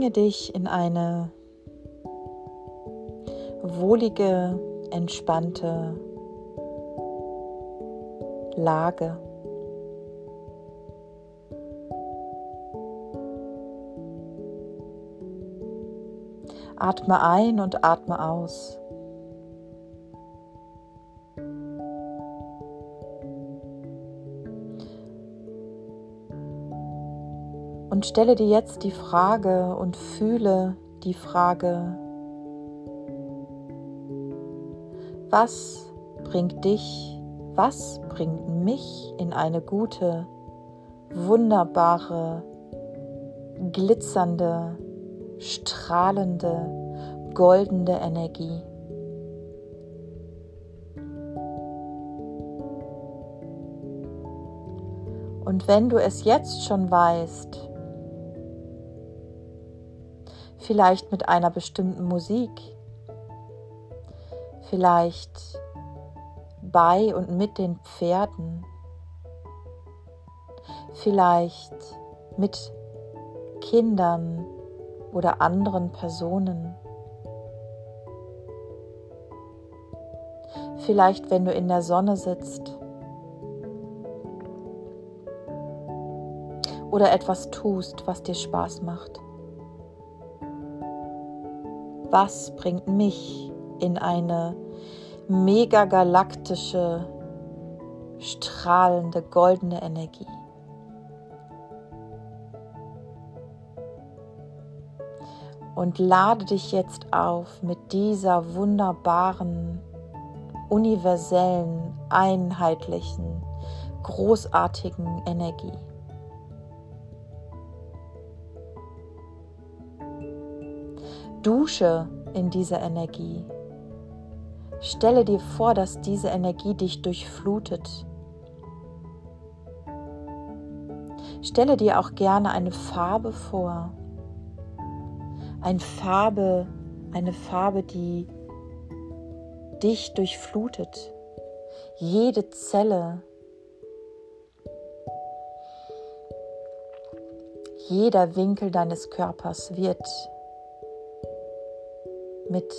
bringe dich in eine wohlige, entspannte Lage. Atme ein und atme aus. Und stelle dir jetzt die Frage und fühle die Frage, was bringt dich, was bringt mich in eine gute, wunderbare, glitzernde, strahlende, goldene Energie. Und wenn du es jetzt schon weißt, vielleicht mit einer bestimmten Musik, vielleicht bei und mit den Pferden, vielleicht mit Kindern oder anderen Personen. Vielleicht wenn du in der Sonne sitzt oder etwas tust, was dir Spaß macht. Was bringt mich in eine megagalaktische, strahlende, goldene Energie? Und lade dich jetzt auf mit dieser wunderbaren, universellen, einheitlichen, großartigen Energie. Dusche in dieser Energie. Stelle dir vor, dass diese Energie dich durchflutet. Stelle dir auch gerne eine Farbe vor. Eine Farbe, eine Farbe, die dich durchflutet. Jede Zelle, jeder Winkel deines Körpers wird mit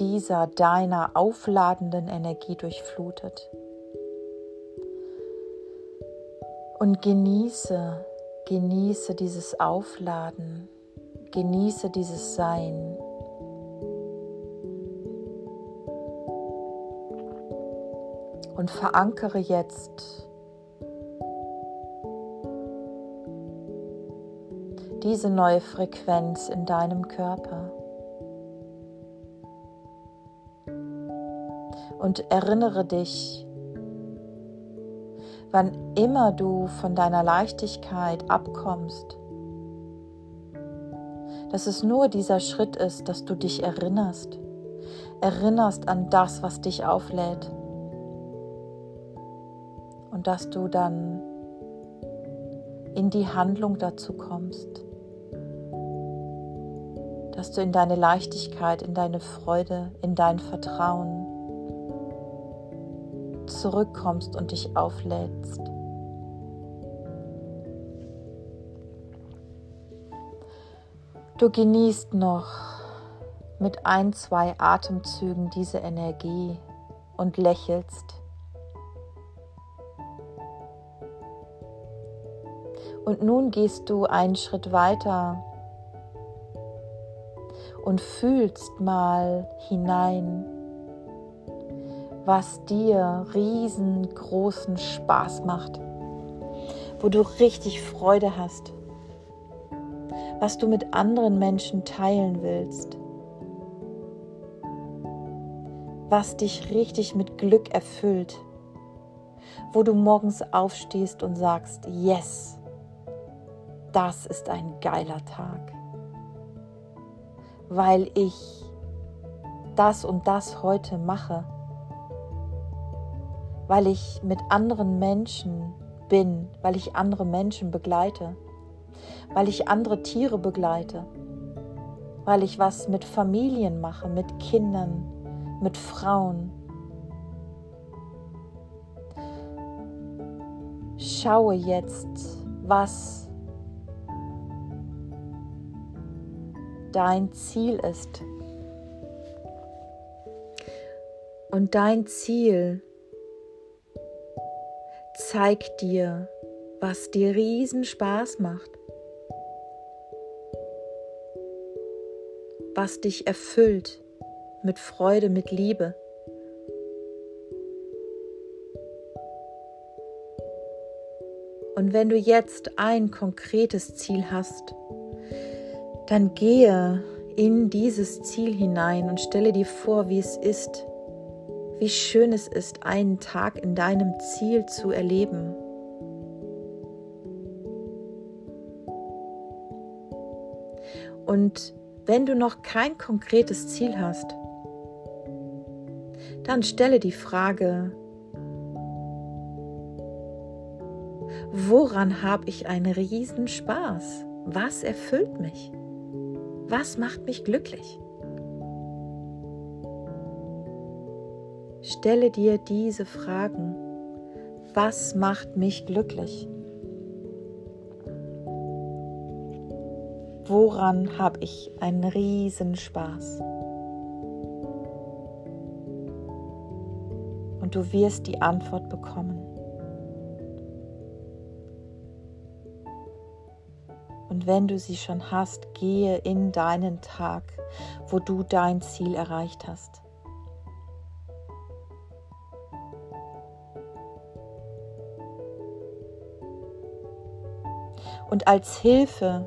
dieser deiner aufladenden Energie durchflutet. Und genieße, genieße dieses Aufladen, genieße dieses Sein. Und verankere jetzt diese neue Frequenz in deinem Körper. Und erinnere dich, wann immer du von deiner Leichtigkeit abkommst, dass es nur dieser Schritt ist, dass du dich erinnerst, erinnerst an das, was dich auflädt und dass du dann in die Handlung dazu kommst, dass du in deine Leichtigkeit, in deine Freude, in dein Vertrauen zurückkommst und dich auflädst. Du genießt noch mit ein, zwei Atemzügen diese Energie und lächelst. Und nun gehst du einen Schritt weiter und fühlst mal hinein was dir riesengroßen Spaß macht, wo du richtig Freude hast, was du mit anderen Menschen teilen willst, was dich richtig mit Glück erfüllt, wo du morgens aufstehst und sagst, yes, das ist ein geiler Tag, weil ich das und das heute mache weil ich mit anderen Menschen bin, weil ich andere Menschen begleite, weil ich andere Tiere begleite, weil ich was mit Familien mache, mit Kindern, mit Frauen. Schaue jetzt, was dein Ziel ist. Und dein Ziel zeigt dir, was dir riesen Spaß macht, was dich erfüllt mit Freude, mit Liebe. Und wenn du jetzt ein konkretes Ziel hast, dann gehe in dieses Ziel hinein und stelle dir vor, wie es ist, wie schön es ist, einen Tag in deinem Ziel zu erleben. Und wenn du noch kein konkretes Ziel hast, dann stelle die Frage, woran habe ich einen riesen Spaß? Was erfüllt mich? Was macht mich glücklich? Stelle dir diese Fragen. Was macht mich glücklich? Woran habe ich einen Riesenspaß? Und du wirst die Antwort bekommen. Und wenn du sie schon hast, gehe in deinen Tag, wo du dein Ziel erreicht hast. Und als Hilfe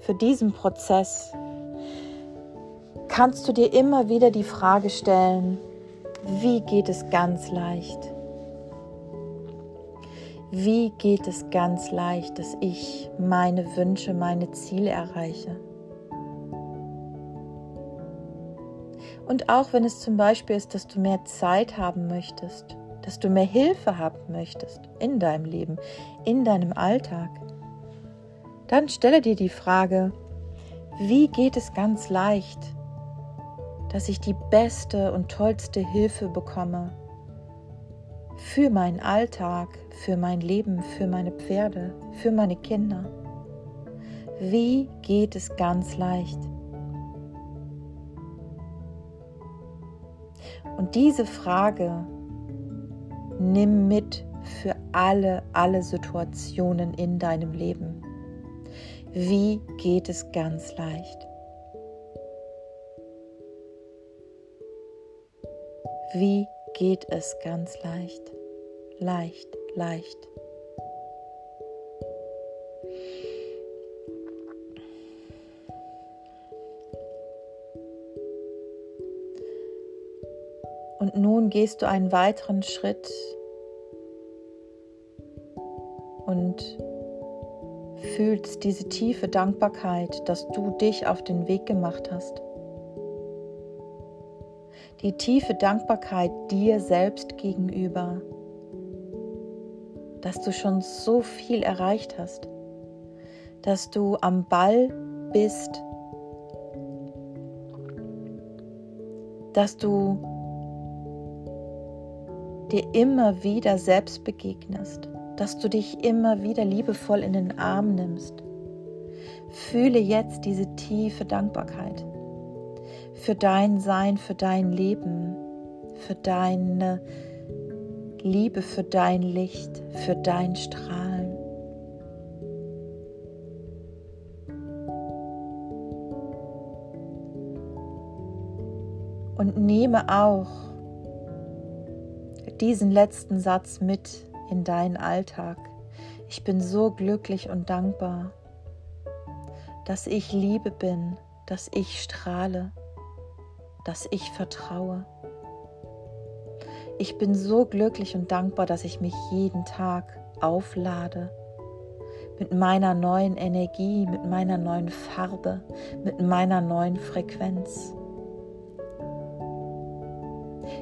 für diesen Prozess kannst du dir immer wieder die Frage stellen, wie geht es ganz leicht? Wie geht es ganz leicht, dass ich meine Wünsche, meine Ziele erreiche? Und auch wenn es zum Beispiel ist, dass du mehr Zeit haben möchtest, dass du mehr Hilfe haben möchtest in deinem Leben, in deinem Alltag, dann stelle dir die Frage, wie geht es ganz leicht, dass ich die beste und tollste Hilfe bekomme für meinen Alltag, für mein Leben, für meine Pferde, für meine Kinder. Wie geht es ganz leicht? Und diese Frage nimm mit für alle, alle Situationen in deinem Leben. Wie geht es ganz leicht? Wie geht es ganz leicht? Leicht, leicht. Nun gehst du einen weiteren Schritt und fühlst diese tiefe Dankbarkeit, dass du dich auf den Weg gemacht hast. Die tiefe Dankbarkeit dir selbst gegenüber, dass du schon so viel erreicht hast, dass du am Ball bist, dass du dir immer wieder selbst begegnest, dass du dich immer wieder liebevoll in den Arm nimmst. Fühle jetzt diese tiefe Dankbarkeit für dein Sein, für dein Leben, für deine Liebe, für dein Licht, für dein Strahlen. Und nehme auch diesen letzten Satz mit in deinen Alltag. Ich bin so glücklich und dankbar, dass ich Liebe bin, dass ich strahle, dass ich vertraue. Ich bin so glücklich und dankbar, dass ich mich jeden Tag auflade mit meiner neuen Energie, mit meiner neuen Farbe, mit meiner neuen Frequenz.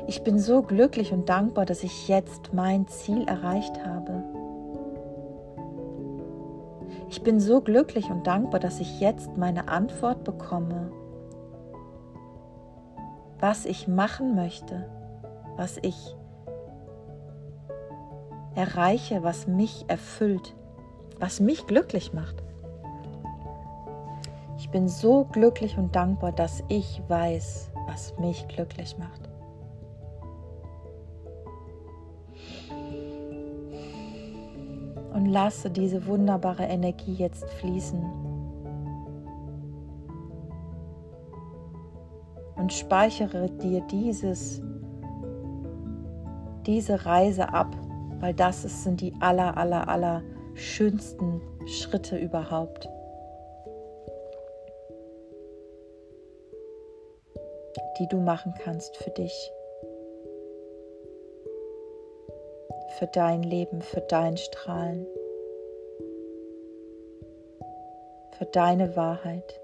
Ich bin so glücklich und dankbar, dass ich jetzt mein Ziel erreicht habe. Ich bin so glücklich und dankbar, dass ich jetzt meine Antwort bekomme, was ich machen möchte, was ich erreiche, was mich erfüllt, was mich glücklich macht. Ich bin so glücklich und dankbar, dass ich weiß, was mich glücklich macht. Und lasse diese wunderbare Energie jetzt fließen. Und speichere dir dieses, diese Reise ab, weil das sind die aller, aller, aller schönsten Schritte überhaupt. die du machen kannst für dich, für dein Leben, für dein Strahlen, für deine Wahrheit.